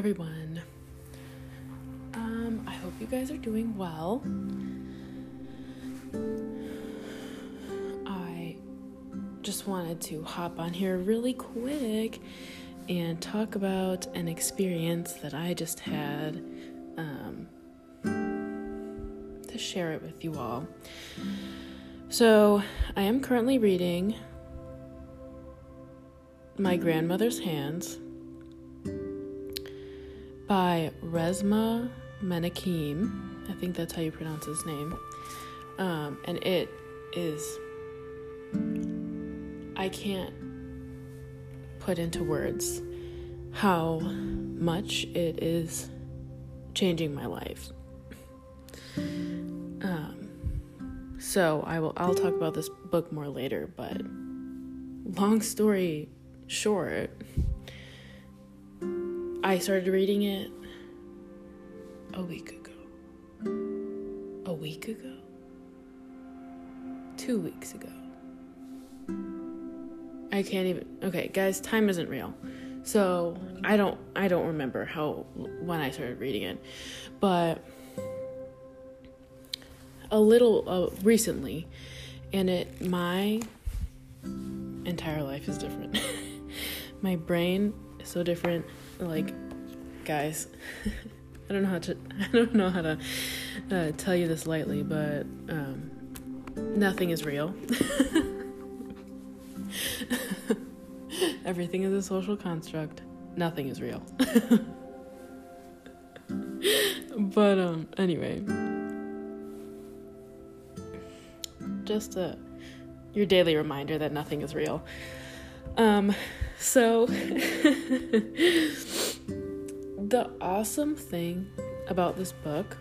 everyone. Um, I hope you guys are doing well. I just wanted to hop on here really quick and talk about an experience that I just had um, to share it with you all. So, I am currently reading My Grandmother's Hands by Resmaa Menakem. I think that's how you pronounce his name. Um, and it is, I can't put into words how much it is changing my life. Um, so I will I'll talk about this book more later, but long story short, I started reading it a week ago. A week ago? Two weeks ago. I can't even. Okay, guys, time isn't real. So, I don't I don't remember how when I started reading it. But a little uh, recently and it my entire life is different. my brain is so different like guys i don't know how to i don't know how to uh, tell you this lightly but um, nothing is real. Everything is a social construct. Nothing is real. But um anyway. Just a your daily reminder that nothing is real. Um so, the awesome thing about this book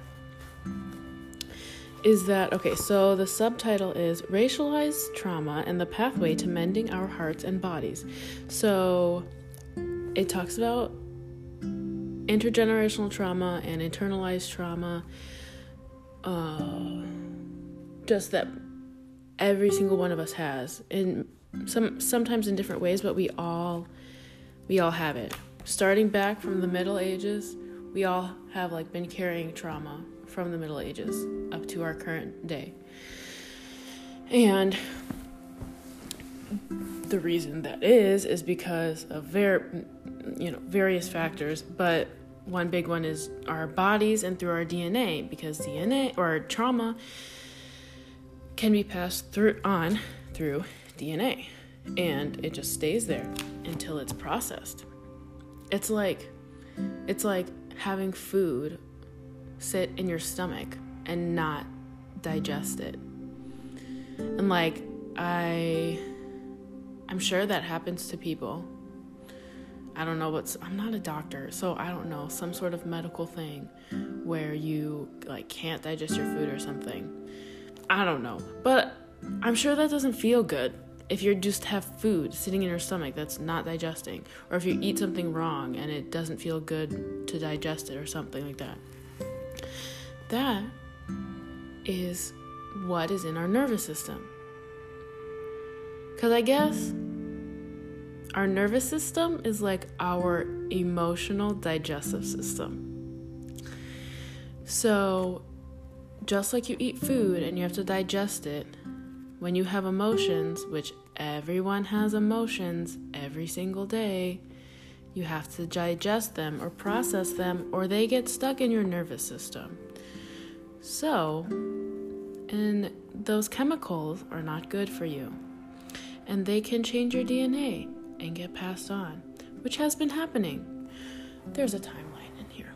is that okay, so the subtitle is Racialized Trauma and the Pathway to Mending Our Hearts and Bodies. So, it talks about intergenerational trauma and internalized trauma. Uh, just that every single one of us has. And some sometimes in different ways, but we all we all have it. Starting back from the Middle Ages, we all have like been carrying trauma from the Middle Ages up to our current day. And the reason that is is because of very you know various factors, but one big one is our bodies and through our DNA because DNA or trauma can be passed through on through DNA and it just stays there until it's processed. It's like it's like having food sit in your stomach and not digest it. And like I I'm sure that happens to people. I don't know what's I'm not a doctor, so I don't know, some sort of medical thing where you like can't digest your food or something. I don't know. But I'm sure that doesn't feel good if you just have food sitting in your stomach that's not digesting, or if you eat something wrong and it doesn't feel good to digest it or something like that. That is what is in our nervous system. Because I guess our nervous system is like our emotional digestive system. So, just like you eat food and you have to digest it, when you have emotions, which everyone has emotions every single day, you have to digest them or process them, or they get stuck in your nervous system. So, and those chemicals are not good for you. And they can change your DNA and get passed on, which has been happening. There's a timeline in here.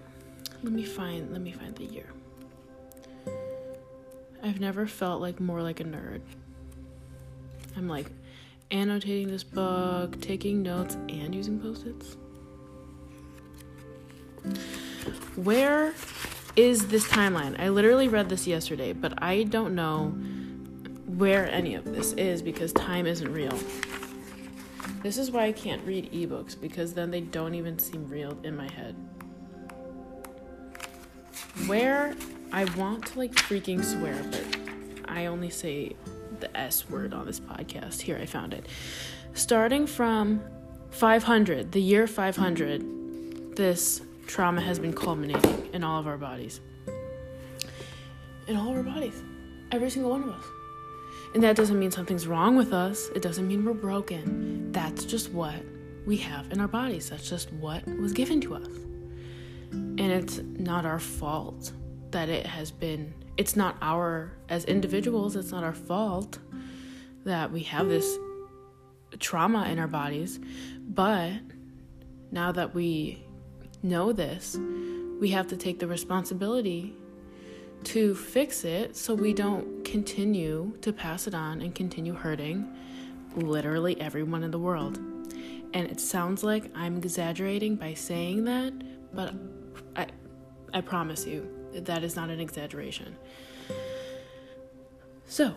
Let me find let me find the year. I've never felt like more like a nerd. I'm like annotating this book, taking notes, and using post its. Where is this timeline? I literally read this yesterday, but I don't know where any of this is because time isn't real. This is why I can't read ebooks because then they don't even seem real in my head. Where I want to like freaking swear, but I only say the S word on this podcast. Here, I found it. Starting from 500, the year 500, this trauma has been culminating in all of our bodies. In all of our bodies. Every single one of us. And that doesn't mean something's wrong with us. It doesn't mean we're broken. That's just what we have in our bodies. That's just what was given to us. And it's not our fault that it has been, it's not our, as individuals, it's not our fault that we have this trauma in our bodies. But now that we know this, we have to take the responsibility to fix it so we don't continue to pass it on and continue hurting literally everyone in the world. And it sounds like I'm exaggerating by saying that, but I I promise you that, is not an exaggeration. So,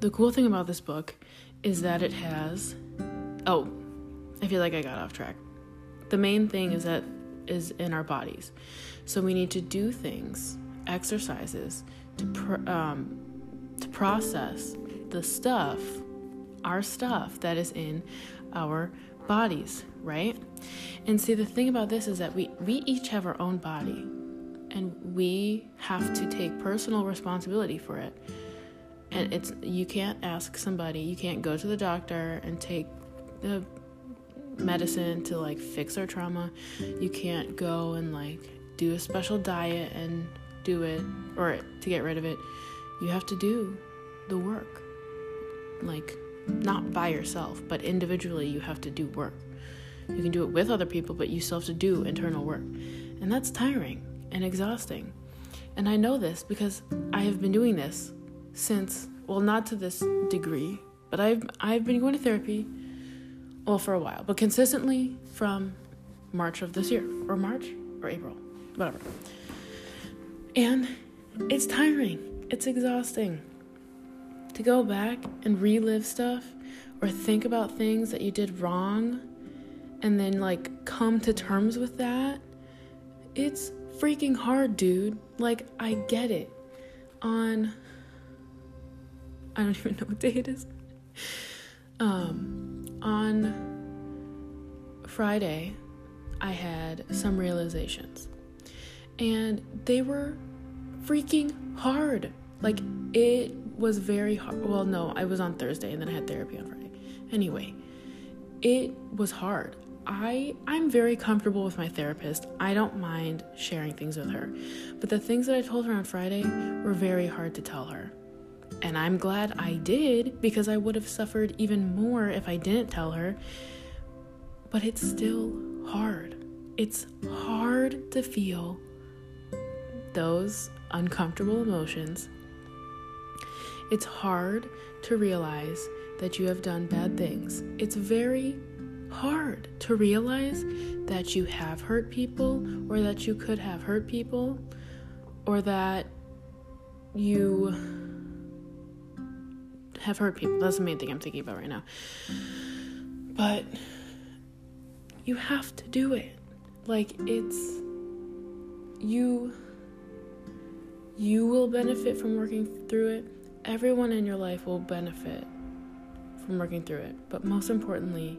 the cool thing about this book is that it has oh, I feel like I got off track. The main thing is that is in our bodies. So we need to do things, exercises to pr- um, to process the stuff, our stuff that is in our bodies, right? And see the thing about this is that we we each have our own body and we have to take personal responsibility for it. And it's you can't ask somebody, you can't go to the doctor and take the medicine to like fix our trauma. You can't go and like do a special diet and do it or to get rid of it. You have to do the work. Like not by yourself, but individually you have to do work. You can do it with other people, but you still have to do internal work. And that's tiring and exhausting. And I know this because I have been doing this since well not to this degree, but I've I've been going to therapy well, for a while, but consistently from March of this year, or March, or April, whatever. And it's tiring, it's exhausting to go back and relive stuff or think about things that you did wrong and then like come to terms with that. It's freaking hard, dude. Like, I get it. On, I don't even know what day it is. Um, on Friday, I had some realizations, and they were freaking hard. Like, it was very hard. Well, no, I was on Thursday and then I had therapy on Friday. Anyway, it was hard. I I'm very comfortable with my therapist. I don't mind sharing things with her. But the things that I told her on Friday were very hard to tell her. And I'm glad I did because I would have suffered even more if I didn't tell her. But it's still hard. It's hard to feel those uncomfortable emotions. It's hard to realize that you have done bad things. It's very hard to realize that you have hurt people or that you could have hurt people or that you have hurt people. That's the main thing I'm thinking about right now. But you have to do it. Like it's you you will benefit from working through it. Everyone in your life will benefit from working through it. But most importantly,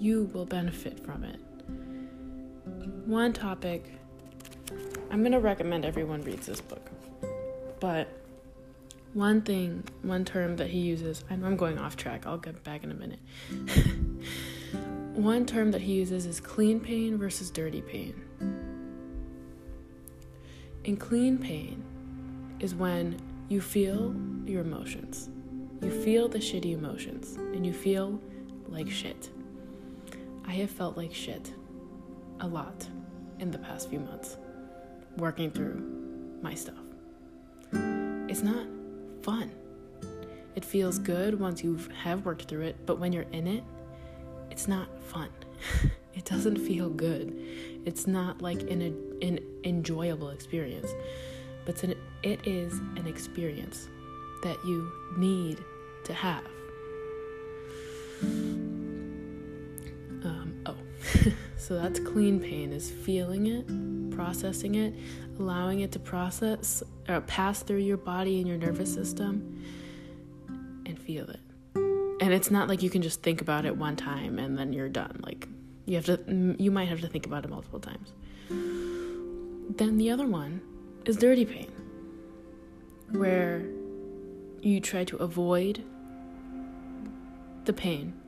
you will benefit from it. One topic I'm going to recommend everyone reads this book. But one thing, one term that he uses, I know I'm going off track, I'll get back in a minute. one term that he uses is clean pain versus dirty pain. And clean pain is when you feel your emotions. You feel the shitty emotions and you feel like shit. I have felt like shit a lot in the past few months working through my stuff. It's not fun. It feels good once you have worked through it, but when you're in it, it's not fun. it doesn't feel good. It's not like an, an enjoyable experience, but an, it is an experience that you need to have. So that's clean pain is feeling it, processing it, allowing it to process or uh, pass through your body and your nervous system and feel it. And it's not like you can just think about it one time and then you're done. Like You have to you might have to think about it multiple times. Then the other one is dirty pain, where you try to avoid the pain.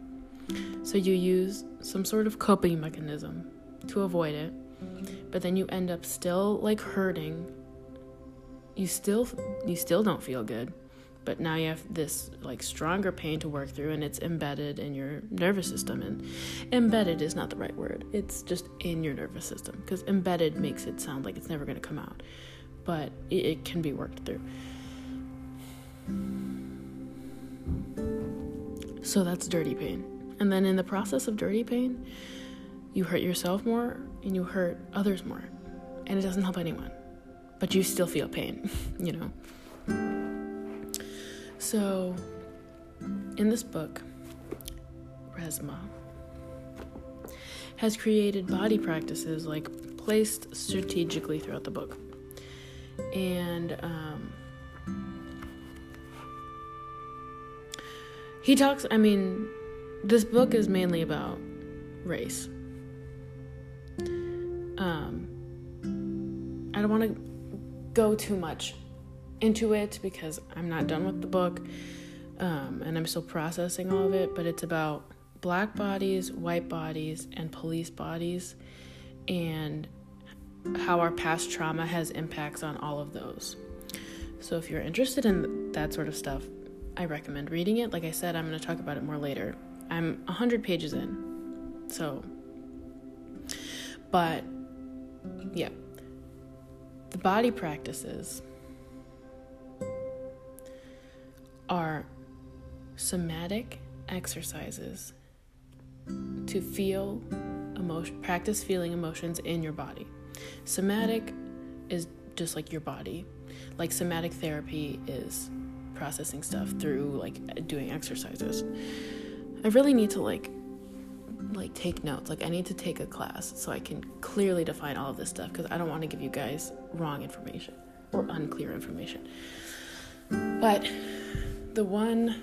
So you use some sort of coping mechanism to avoid it, but then you end up still like hurting. You still you still don't feel good, but now you have this like stronger pain to work through and it's embedded in your nervous system and embedded is not the right word. It's just in your nervous system because embedded makes it sound like it's never going to come out, but it, it can be worked through. So that's dirty pain. And then in the process of dirty pain, you hurt yourself more and you hurt others more. And it doesn't help anyone. But you still feel pain, you know. So in this book, Resmaa has created body practices like placed strategically throughout the book. And um, he talks, I mean, this book is mainly about race. Um, I don't want to go too much into it because I'm not done with the book um, and I'm still processing all of it, but it's about black bodies, white bodies, and police bodies, and how our past trauma has impacts on all of those. So, if you're interested in that sort of stuff, I recommend reading it. Like I said, I'm going to talk about it more later. I'm 100 pages in. So, but yeah. The body practices are somatic exercises to feel emotion practice feeling emotions in your body. Somatic is just like your body. Like somatic therapy is processing stuff through like doing exercises. I really need to like like take notes. Like I need to take a class so I can clearly define all of this stuff because I don't want to give you guys wrong information or unclear information. But the one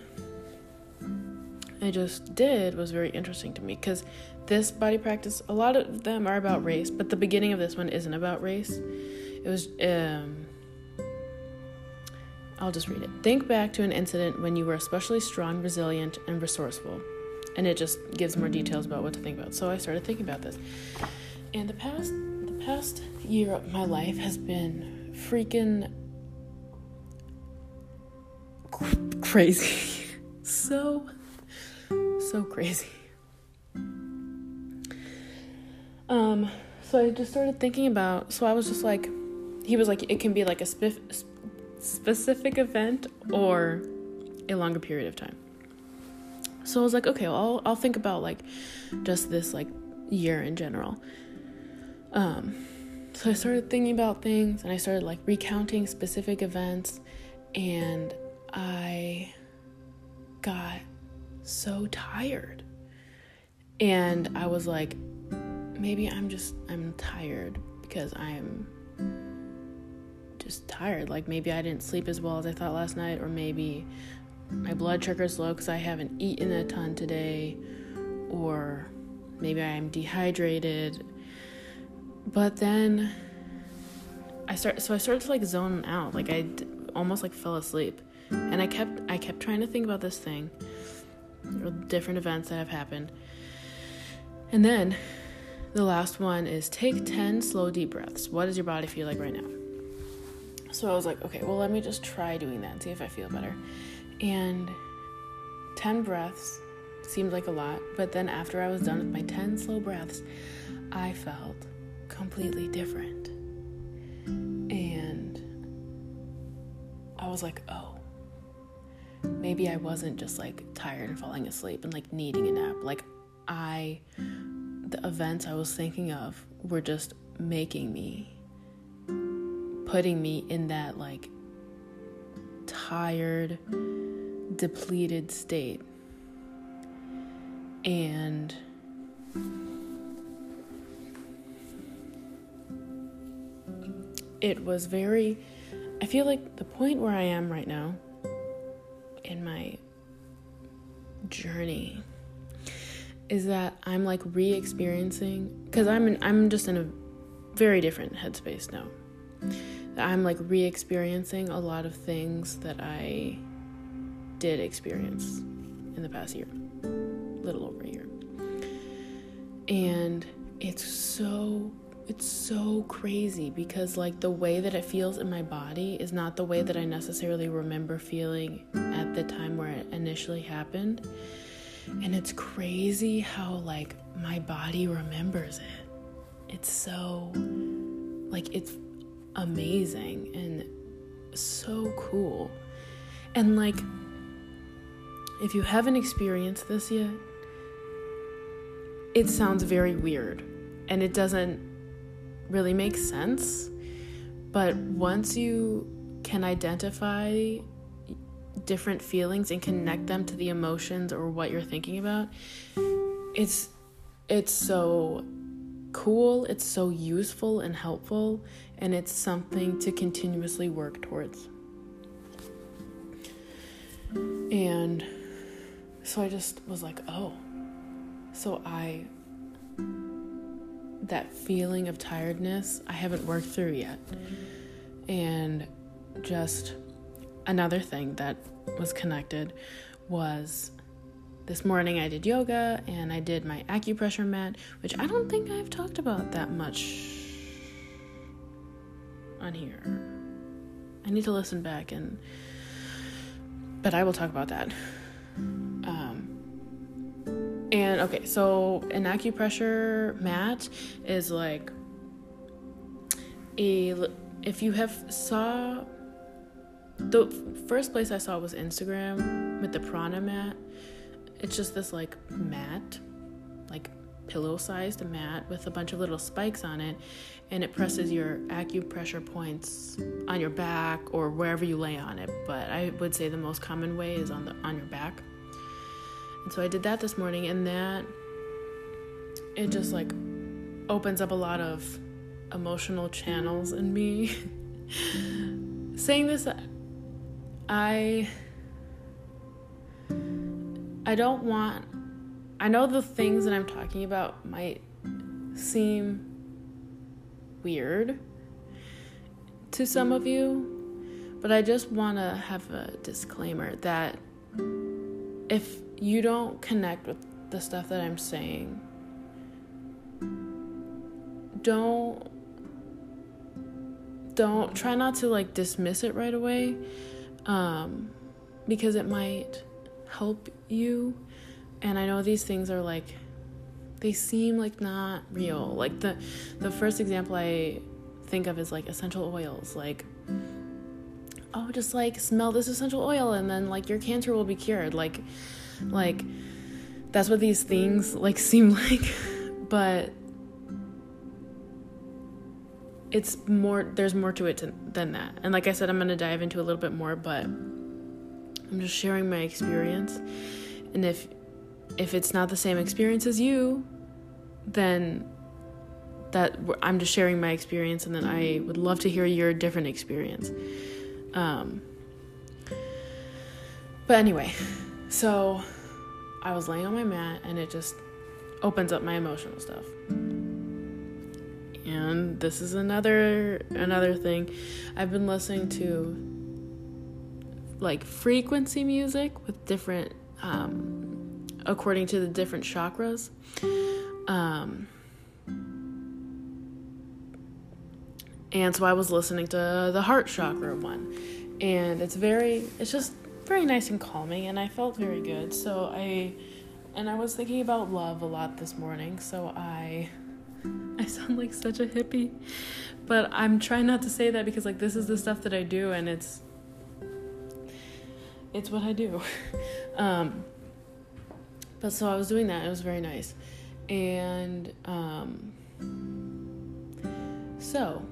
I just did was very interesting to me because this body practice, a lot of them are about race, but the beginning of this one isn't about race. It was um I'll just read it. Think back to an incident when you were especially strong, resilient, and resourceful. And it just gives more details about what to think about. So I started thinking about this. And the past the past year of my life has been freaking crazy. so so crazy. Um so I just started thinking about so I was just like he was like it can be like a specific event or a longer period of time. So I was like, okay, well, I'll I'll think about like just this like year in general. Um so I started thinking about things and I started like recounting specific events and I got so tired. And I was like maybe I'm just I'm tired because I'm just tired. Like maybe I didn't sleep as well as I thought last night, or maybe my blood sugar's low because I haven't eaten a ton today, or maybe I'm dehydrated. But then I start so I started to like zone out, like I d- almost like fell asleep, and I kept I kept trying to think about this thing, or different events that have happened, and then the last one is take 10 slow deep breaths. What does your body feel like right now? So I was like, okay, well, let me just try doing that and see if I feel better. And 10 breaths seemed like a lot, but then after I was done with my 10 slow breaths, I felt completely different. And I was like, oh, maybe I wasn't just like tired and falling asleep and like needing a nap. Like, I, the events I was thinking of were just making me putting me in that like tired, depleted state. And it was very, I feel like the point where I am right now in my journey is that I'm like re-experiencing because I'm in, I'm just in a very different headspace now. I'm like re-experiencing a lot of things that I did experience in the past year, little over a year. And it's so it's so crazy because like the way that it feels in my body is not the way that I necessarily remember feeling at the time where it initially happened. And it's crazy how like my body remembers it. It's so like it's amazing and so cool. And like if you haven't experienced this yet, it sounds very weird and it doesn't really make sense. But once you can identify different feelings and connect them to the emotions or what you're thinking about, it's it's so cool, it's so useful and helpful, and it's something to continuously work towards. And so I just was like, oh, so I, that feeling of tiredness, I haven't worked through yet. And just another thing that was connected was this morning I did yoga and I did my acupressure mat, which I don't think I've talked about that much on here. I need to listen back and but I will talk about that. Um, and okay, so an acupressure mat is like a if you have saw the first place I saw was Instagram with the prana mat. It's just this like mat, like pillow sized mat with a bunch of little spikes on it, and it presses your acupressure points on your back or wherever you lay on it. But I would say the most common way is on the on your back. And so I did that this morning, and that it just like opens up a lot of emotional channels in me. Saying this, I I don't want I know the things that I'm talking about might seem weird to some of you, but I just want to have a disclaimer that if you don't connect with the stuff that I'm saying, don't don't try not to like dismiss it right away um because it might help you and I know these things are like they seem like not real. Like the the first example I think of is like essential oils like oh just like smell this essential oil and then like your cancer will be cured like like that's what these things like seem like, but it's more there's more to it to, than that. And like I said I'm going to dive into a little bit more, but I'm just sharing my experience. And if if it's not the same experience as you, then that I'm just sharing my experience and then I would love to hear your different experience. Um, but anyway, so I was laying on my mat and it just opens up my emotional stuff. And this is another another thing. I've been listening to like frequency music with different um, according to the different chakras. Um, and so I was listening to the heart chakra one, and it's very, it's just very nice and calming and I felt very good. So I and I was thinking about love a lot this morning. So I I sound like such a hippie. But I'm trying not to say that because like this is the stuff that I do and it's it's what I do. um but so I was doing that. It was very nice. And um so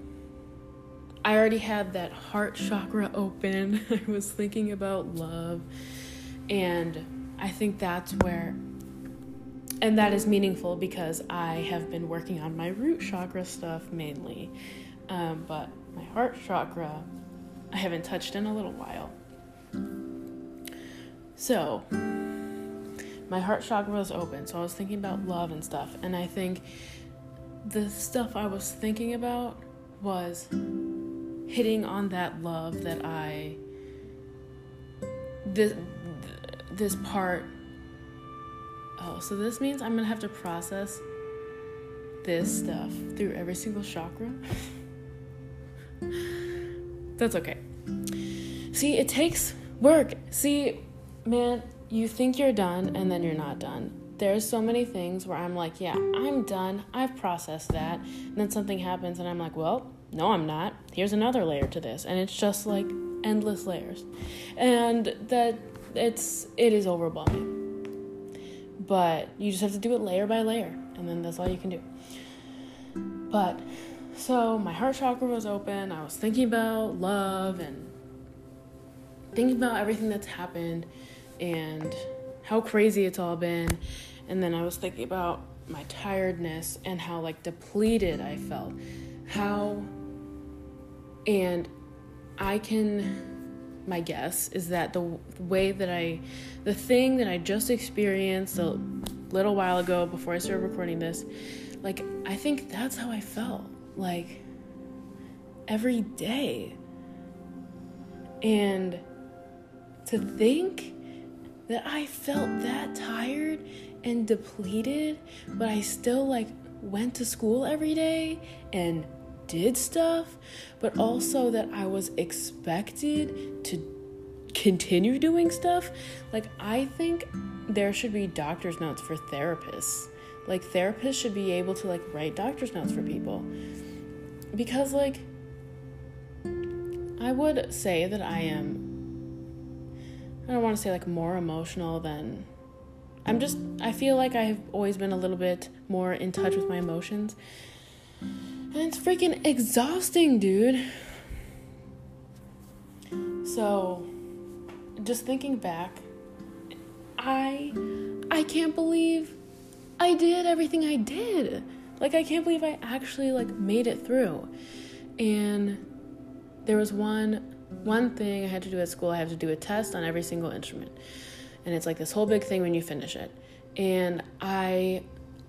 I already had that heart chakra open. I was thinking about love. And I think that's where, and that is meaningful because I have been working on my root chakra stuff mainly. Um, but my heart chakra, I haven't touched in a little while. So, my heart chakra was open. So I was thinking about love and stuff. And I think the stuff I was thinking about was hitting on that love that I this this part oh so this means I'm gonna have to process this stuff through every single chakra that's okay see it takes work see man you think you're done and then you're not done there's so many things where I'm like, yeah, I'm done. I've processed that. And then something happens and I'm like, well, no, I'm not. Here's another layer to this. And it's just like endless layers. And that it's it is overwhelming. But you just have to do it layer by layer and then that's all you can do. But so my heart chakra was open. I was thinking about love and thinking about everything that's happened and how crazy it's all been. And then I was thinking about my tiredness and how like depleted I felt. How and I can my guess is that the way that I the thing that I just experienced a little while ago before I started recording this, like I think that's how I felt. Like every day. And to think that I felt that tired and depleted, but I still like went to school every day and did stuff, but also that I was expected to continue doing stuff. Like, I think there should be doctor's notes for therapists. Like, therapists should be able to like write doctor's notes for people. Because, like, I would say that I am I don't want to say like more emotional than I'm just I feel like I've always been a little bit more in touch with my emotions. And it's freaking exhausting, dude. So, just thinking back, I I can't believe I did everything I did. Like I can't believe I actually like made it through. And there was one one thing I had to do at school, I have to do a test on every single instrument. And it's like this whole big thing when you finish it. And I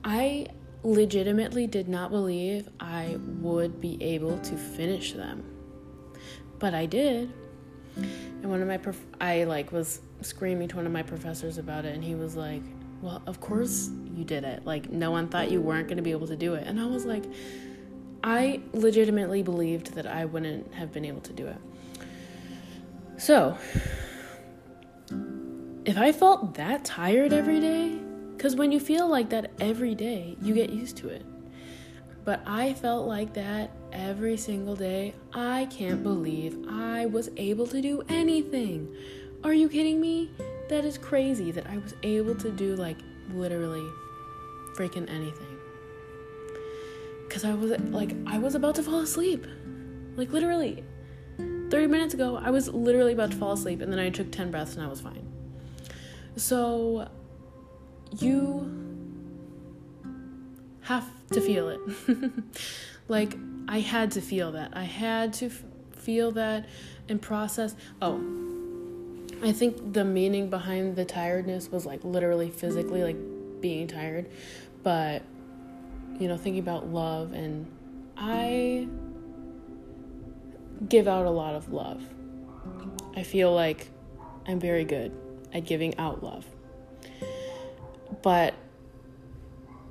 I legitimately did not believe I would be able to finish them. But I did. And one of my prof- I like was screaming to one of my professors about it and he was like, "Well, of course you did it. Like no one thought you weren't going to be able to do it." And I was like, I legitimately believed that I wouldn't have been able to do it. So, if I felt that tired every day, because when you feel like that every day, you get used to it. But I felt like that every single day. I can't believe I was able to do anything. Are you kidding me? That is crazy that I was able to do like literally freaking anything. Cuz I was like I was about to fall asleep. Like literally. 30 minutes ago, I was literally about to fall asleep, and then I took 10 breaths and I was fine. So, you have to feel it. like, I had to feel that. I had to f- feel that and process. Oh, I think the meaning behind the tiredness was like literally physically, like being tired, but you know, thinking about love and I give out a lot of love. I feel like I'm very good at giving out love. But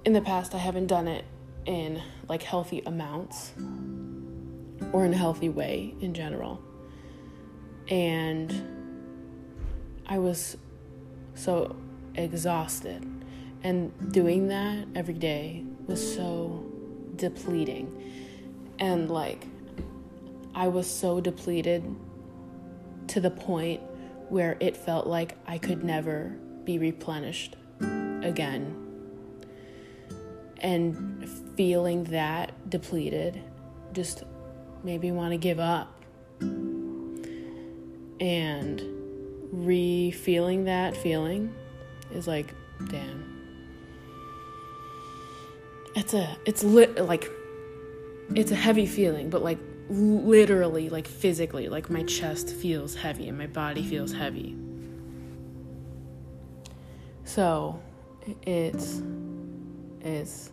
in the past, I haven't done it in like healthy amounts or in a healthy way in general. And I was so exhausted. And doing that every day was so depleting. And like, I was so depleted to the point where it felt like I could never be replenished again. And feeling that depleted just made me want to give up. And re feeling that feeling is like, damn. It's a, it's lit, like, it's a heavy feeling, but like literally, like physically, like my chest feels heavy and my body feels heavy. So it's it's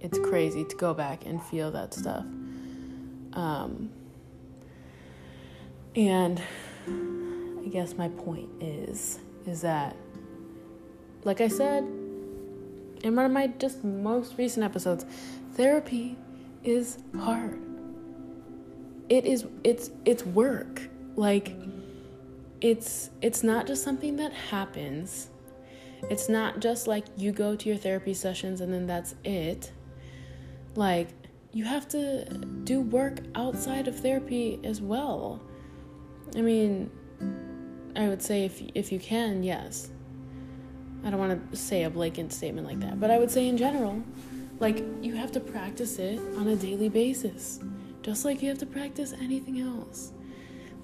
it's crazy to go back and feel that stuff. Um, and I guess my point is is that like I said in one of my just most recent episodes, therapy is hard. It is it's it's work. Like it's it's not just something that happens. It's not just like you go to your therapy sessions and then that's it. Like you have to do work outside of therapy as well. I mean, I would say if if you can, yes. I don't want to say a blanket statement like that, but I would say in general, like you have to practice it on a daily basis, just like you have to practice anything else.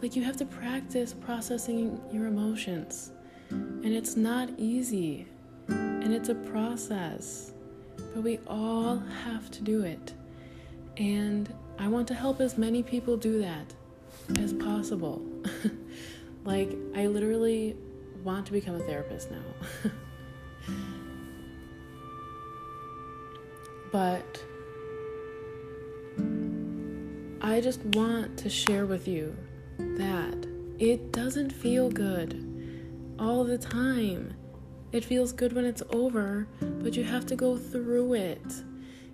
Like you have to practice processing your emotions. And it's not easy. And it's a process. But we all have to do it. And I want to help as many people do that as possible. like, I literally want to become a therapist now. but I just want to share with you that it doesn't feel good all the time. It feels good when it's over, but you have to go through it.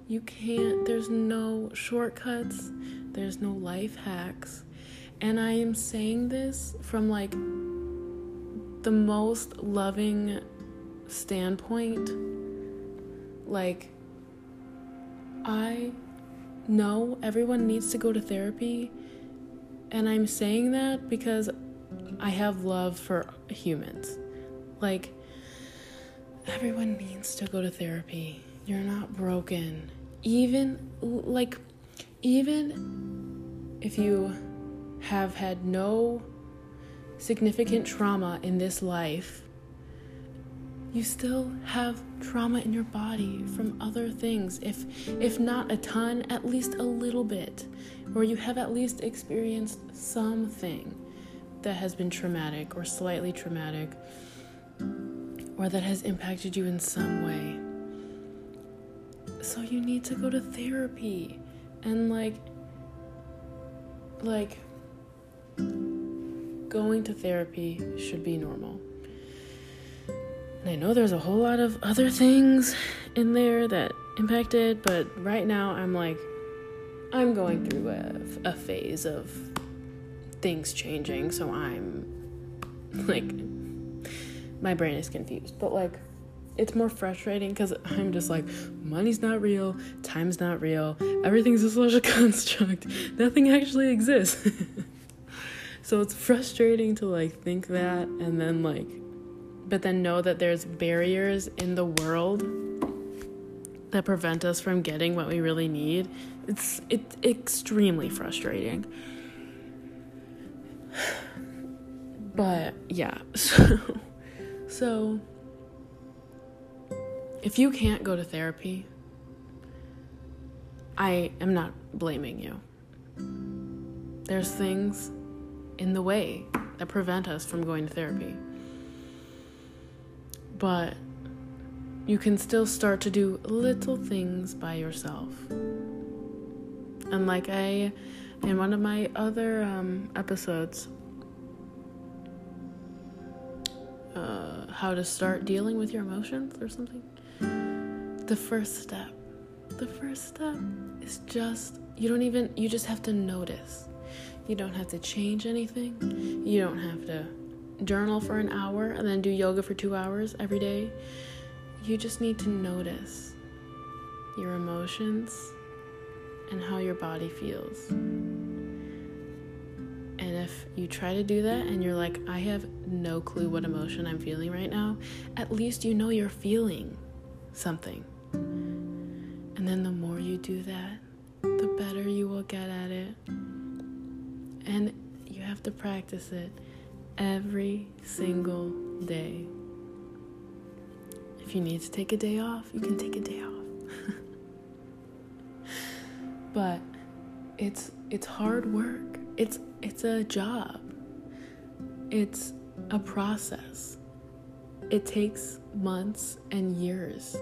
You can't, there's no shortcuts, there's no life hacks. And I am saying this from like the most loving standpoint. Like, I know everyone needs to go to therapy, and I'm saying that because I have love for humans. Like, everyone needs to go to therapy. You're not broken. Even, like, even if you have had no significant trauma in this life, you still have trauma in your body from other things if if not a ton at least a little bit or you have at least experienced something that has been traumatic or slightly traumatic or that has impacted you in some way. So you need to go to therapy and like like going to therapy should be normal and I know there's a whole lot of other things in there that impacted, but right now I'm like, I'm going through a, a phase of things changing, so I'm like, my brain is confused. But like, it's more frustrating because I'm just like, money's not real, time's not real, everything's a social construct, nothing actually exists. so it's frustrating to like think that and then like but then know that there's barriers in the world that prevent us from getting what we really need. It's it's extremely frustrating. But yeah, so so if you can't go to therapy, I am not blaming you. There's things in the way that prevent us from going to therapy but you can still start to do little things by yourself. And like I, in one of my other um, episodes, uh, how to start dealing with your emotions or something, the first step, the first step is just, you don't even, you just have to notice. You don't have to change anything. You don't have to journal for an hour and then do yoga for two hours every day. You just need to notice your emotions and how your body feels. And if you try to do that and you're like, I have no clue what emotion I'm feeling right now, at least you know you're feeling something. And then the more you do that, the better you will get at it. And you have to practice it every single day. If you need to take a day off, you can take a day off. but it's it's hard work. It's it's a job. It's a process. it takes months and years,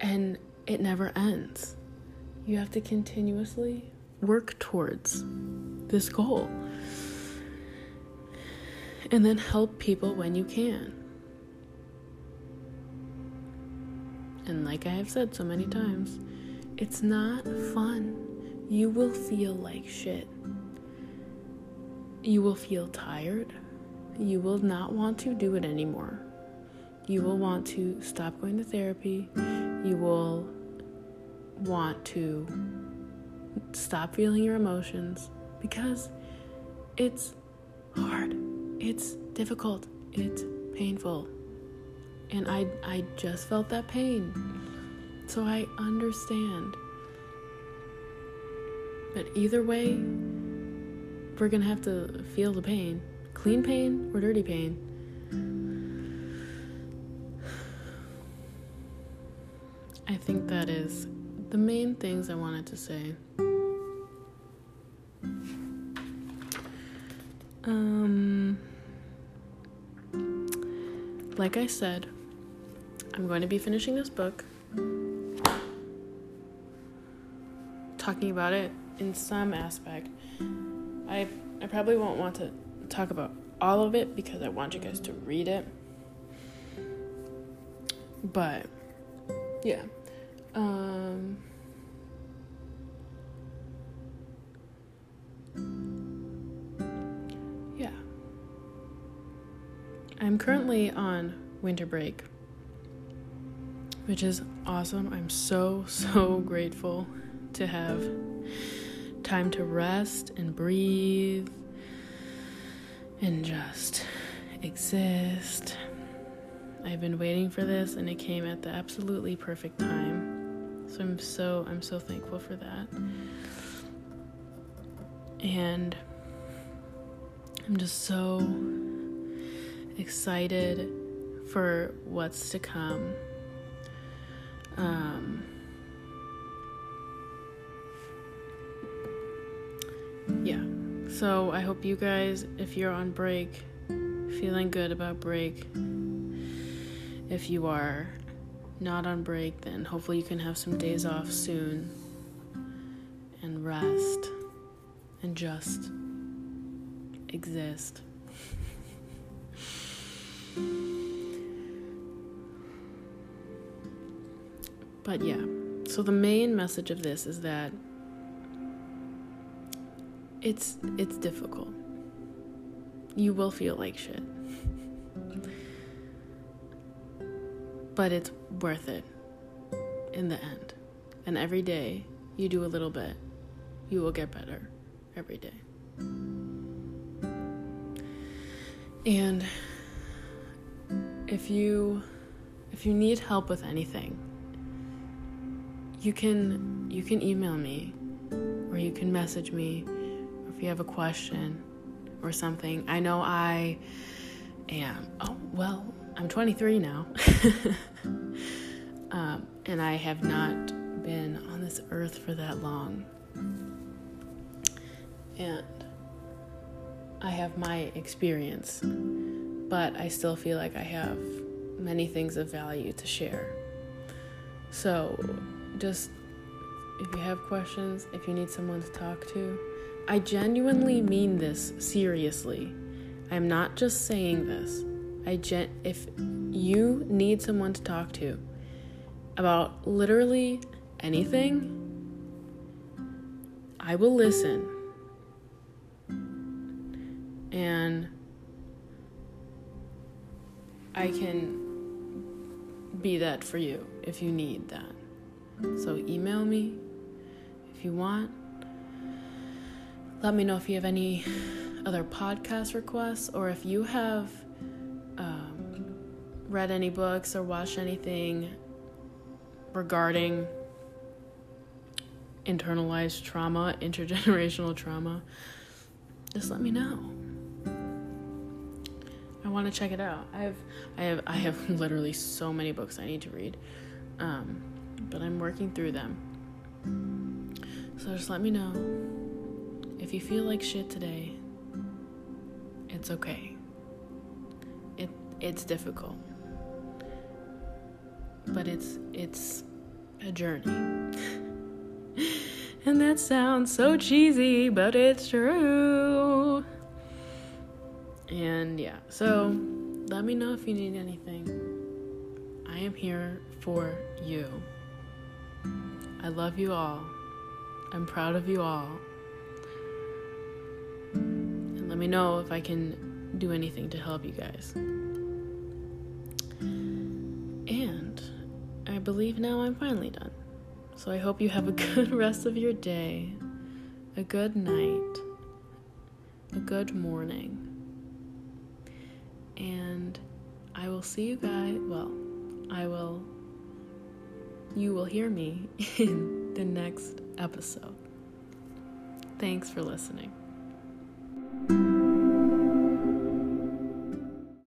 and it never ends. You have to continuously work towards this goal and then help people when you can. And like I have said so many times, it's not fun. You will feel like shit. You will feel tired. You will not want to do it anymore. You will want to stop going to therapy. You will want to stop feeling your emotions because it's hard. It's difficult. It's painful. And I I just felt that pain. So I understand. But either way, we're to have to feel the pain. Clean pain or dirty pain. I think that is the main things I wanted to say. Um, like I said, I'm going to be finishing this book, talking about it in some aspect. I I probably won't want to talk about all of it because I want you guys to read it. But yeah. Um I'm currently on winter break, which is awesome. I'm so so grateful to have time to rest and breathe and just exist. I've been waiting for this and it came at the absolutely perfect time. So I'm so I'm so thankful for that. And I'm just so excited for what's to come. Um yeah. So I hope you guys, if you're on break, feeling good about break. If you are not on break, then hopefully you can have some days off soon and rest and just exist. but yeah, so the main message of this is that it's it's difficult. You will feel like shit. But it's worth it in the end. And every day you do a little bit, you will get better every day. And if you if you need help with anything, you can you can email me or you can message me if you have a question or something. I know I am, oh, well, I'm 23 now. um, and I have not been on this earth for that long. And I have my experience, but I still feel like I have many things of value to share. So, just if you have questions, if you need someone to talk to, I genuinely mean this seriously. I'm not just saying this. I gen- if you need someone to talk to about literally anything, I will listen. And I can be that for you if you need that. So email me if you want. Let me know if you have any other podcast requests or if you have um, read any books or watched anything regarding internalized trauma, intergenerational trauma. Just let me know. Want to check it out. I have, I have, I have literally so many books I need to read, um, but I'm working through them. So just let me know. If you feel like shit today, it's okay. It it's difficult. but it's it's a journey. and that sounds so cheesy, but it's true. And yeah, so let me know if you need anything. I am here for you. I love you all. I'm proud of you all. And let me know if I can do anything to help you guys. And I believe now I'm finally done. So I hope you have a good rest of your day, a good night, a good morning. And I will see you guys. Well, I will. You will hear me in the next episode. Thanks for listening.